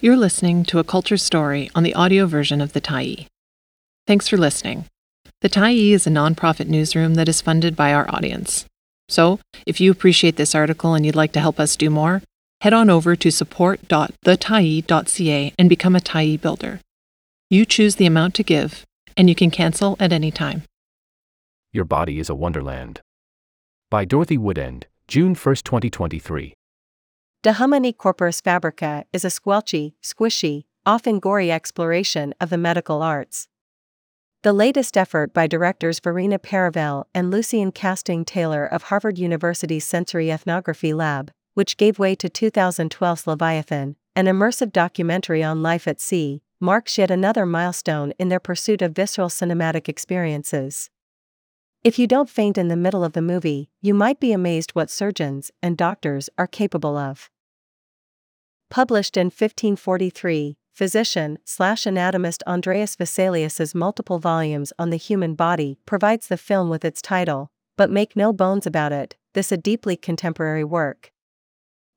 You're listening to a culture story on the audio version of The Tyee. Thanks for listening. The Tyee is a nonprofit newsroom that is funded by our audience. So, if you appreciate this article and you'd like to help us do more, head on over to support.thetyee.ca and become a Tyee builder. You choose the amount to give, and you can cancel at any time. Your Body is a Wonderland. By Dorothy Woodend, June 1, 2023. De Humani Corporis Fabrica is a squelchy, squishy, often gory exploration of the medical arts. The latest effort by directors Verena Paravel and Lucien Castaing-Taylor of Harvard University's Sensory Ethnography Lab, which gave way to 2012's Leviathan, an immersive documentary on life at sea, marks yet another milestone in their pursuit of visceral cinematic experiences. If you don't faint in the middle of the movie, you might be amazed what surgeons and doctors are capable of. Published in 1543, physician slash anatomist Andreas Vesalius's multiple volumes on the human body provides the film with its title, but make no bones about it, this a deeply contemporary work.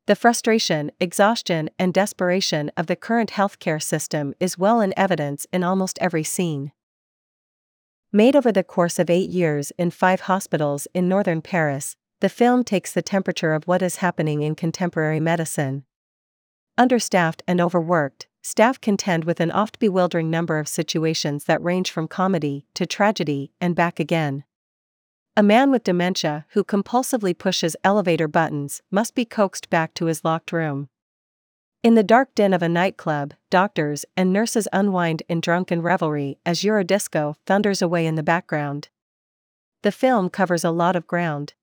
The frustration, exhaustion, and desperation of the current healthcare system is well in evidence in almost every scene. Made over the course of eight years in five hospitals in northern Paris, the film takes the temperature of what is happening in contemporary medicine. Understaffed and overworked, staff contend with an oft bewildering number of situations that range from comedy to tragedy and back again. A man with dementia who compulsively pushes elevator buttons must be coaxed back to his locked room. In the dark den of a nightclub, doctors and nurses unwind in drunken revelry as Eurodisco thunders away in the background. The film covers a lot of ground.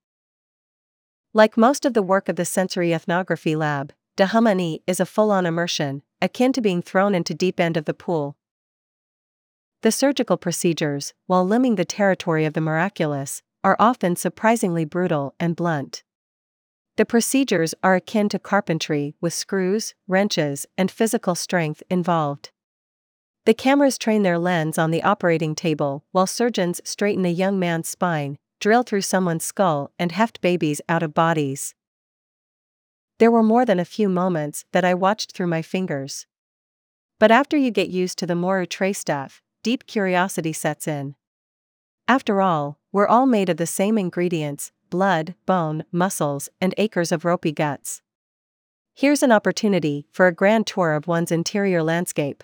Like most of the work of the Sensory Ethnography Lab, De Humani is a full on immersion, akin to being thrown into deep end of the pool. The surgical procedures, while limning the territory of the miraculous, are often surprisingly brutal and blunt. The procedures are akin to carpentry with screws, wrenches, and physical strength involved. The cameras train their lens on the operating table while surgeons straighten a young man's spine, drill through someone's skull, and heft babies out of bodies. There were more than a few moments that I watched through my fingers. But after you get used to the more outre stuff, deep curiosity sets in. After all, we're all made of the same ingredients blood, bone, muscles, and acres of ropey guts. Here's an opportunity for a grand tour of one's interior landscape.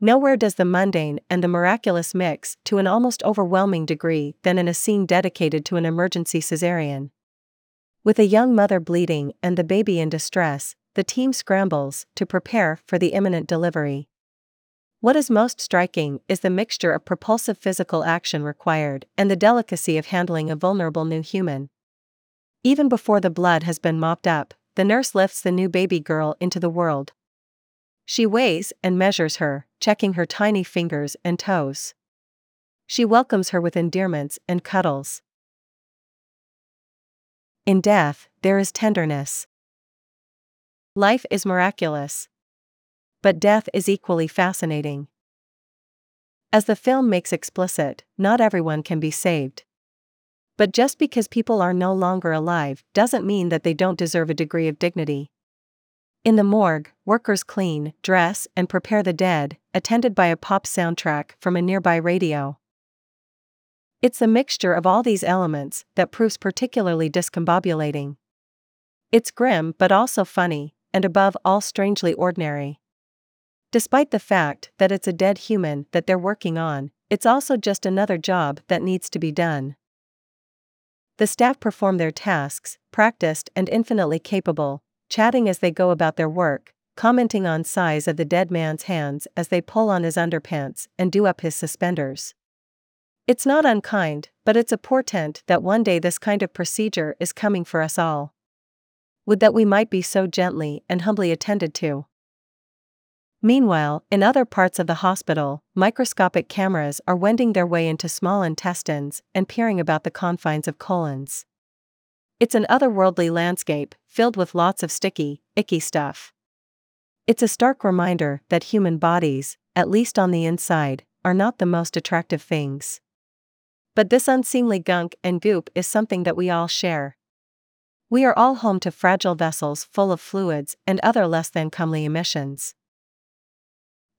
Nowhere does the mundane and the miraculous mix to an almost overwhelming degree than in a scene dedicated to an emergency cesarean. With a young mother bleeding and the baby in distress, the team scrambles to prepare for the imminent delivery. What is most striking is the mixture of propulsive physical action required and the delicacy of handling a vulnerable new human. Even before the blood has been mopped up, the nurse lifts the new baby girl into the world. She weighs and measures her, checking her tiny fingers and toes. She welcomes her with endearments and cuddles. In death, there is tenderness. Life is miraculous but death is equally fascinating. As the film makes explicit, not everyone can be saved. But just because people are no longer alive doesn't mean that they don't deserve a degree of dignity. In the morgue, workers clean, dress, and prepare the dead, attended by a pop soundtrack from a nearby radio. It's the mixture of all these elements that proves particularly discombobulating. It's grim but also funny, and above all strangely ordinary. Despite the fact that it's a dead human that they're working on, it's also just another job that needs to be done. The staff perform their tasks, practiced and infinitely capable, chatting as they go about their work, commenting on size of the dead man's hands as they pull on his underpants and do up his suspenders. It's not unkind, but it's a portent that one day this kind of procedure is coming for us all. Would that we might be so gently and humbly attended to. Meanwhile, in other parts of the hospital, microscopic cameras are wending their way into small intestines and peering about the confines of colons. It's an otherworldly landscape, filled with lots of sticky, icky stuff. It's a stark reminder that human bodies, at least on the inside, are not the most attractive things. But this unseemly gunk and goop is something that we all share. We are all home to fragile vessels full of fluids and other less than comely emissions.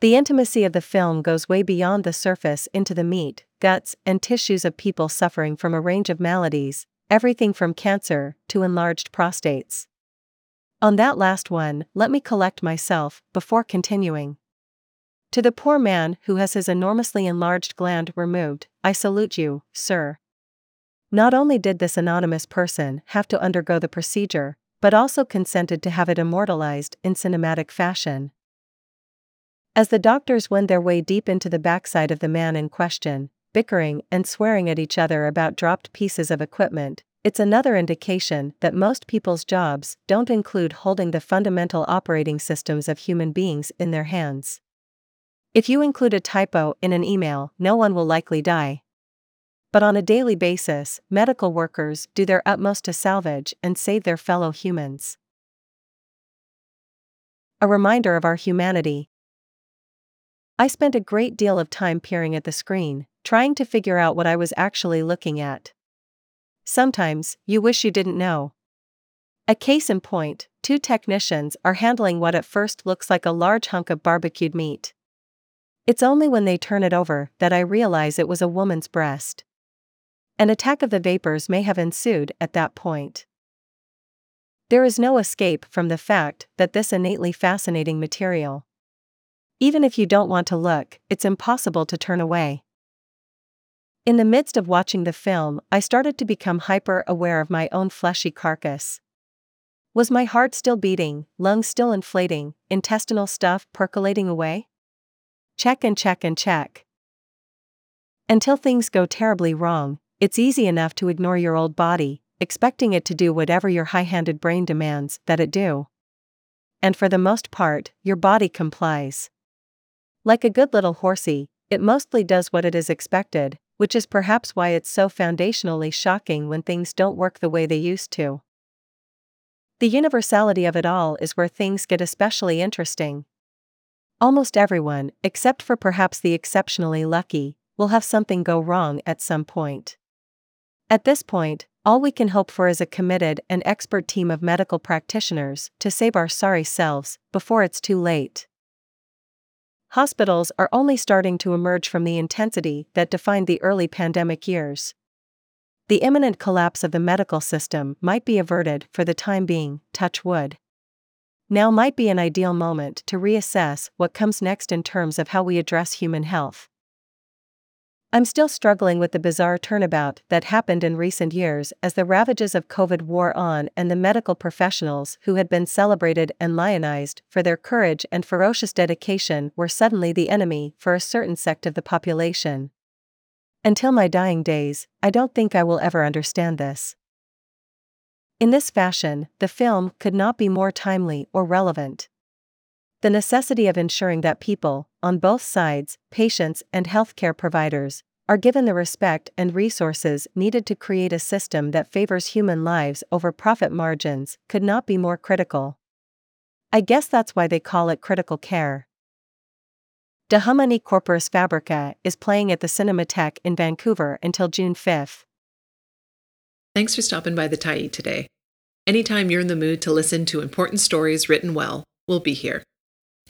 The intimacy of the film goes way beyond the surface into the meat, guts, and tissues of people suffering from a range of maladies, everything from cancer to enlarged prostates. On that last one, let me collect myself before continuing. To the poor man who has his enormously enlarged gland removed, I salute you, sir. Not only did this anonymous person have to undergo the procedure, but also consented to have it immortalized in cinematic fashion. As the doctors wend their way deep into the backside of the man in question, bickering and swearing at each other about dropped pieces of equipment, it's another indication that most people's jobs don't include holding the fundamental operating systems of human beings in their hands. If you include a typo in an email, no one will likely die but on a daily basis, medical workers do their utmost to salvage and save their fellow humans. A reminder of our humanity. I spent a great deal of time peering at the screen, trying to figure out what I was actually looking at. Sometimes, you wish you didn't know. A case in point two technicians are handling what at first looks like a large hunk of barbecued meat. It's only when they turn it over that I realize it was a woman's breast. An attack of the vapors may have ensued at that point. There is no escape from the fact that this innately fascinating material. Even if you don't want to look, it's impossible to turn away. In the midst of watching the film, I started to become hyper aware of my own fleshy carcass. Was my heart still beating, lungs still inflating, intestinal stuff percolating away? Check and check and check. Until things go terribly wrong, it's easy enough to ignore your old body, expecting it to do whatever your high handed brain demands that it do. And for the most part, your body complies. Like a good little horsey, it mostly does what it is expected, which is perhaps why it's so foundationally shocking when things don't work the way they used to. The universality of it all is where things get especially interesting. Almost everyone, except for perhaps the exceptionally lucky, will have something go wrong at some point. At this point, all we can hope for is a committed and expert team of medical practitioners to save our sorry selves before it's too late. Hospitals are only starting to emerge from the intensity that defined the early pandemic years. The imminent collapse of the medical system might be averted for the time being, touch wood. Now might be an ideal moment to reassess what comes next in terms of how we address human health. I'm still struggling with the bizarre turnabout that happened in recent years as the ravages of COVID wore on and the medical professionals who had been celebrated and lionized for their courage and ferocious dedication were suddenly the enemy for a certain sect of the population. Until my dying days, I don't think I will ever understand this. In this fashion, the film could not be more timely or relevant. The necessity of ensuring that people, on both sides, patients and healthcare providers, are given the respect and resources needed to create a system that favors human lives over profit margins, could not be more critical. I guess that's why they call it critical care. De Humani Corporis Fabrica is playing at the Cinematheque in Vancouver until June 5th. Thanks for stopping by the Tyee today. Anytime you're in the mood to listen to important stories written well, we'll be here.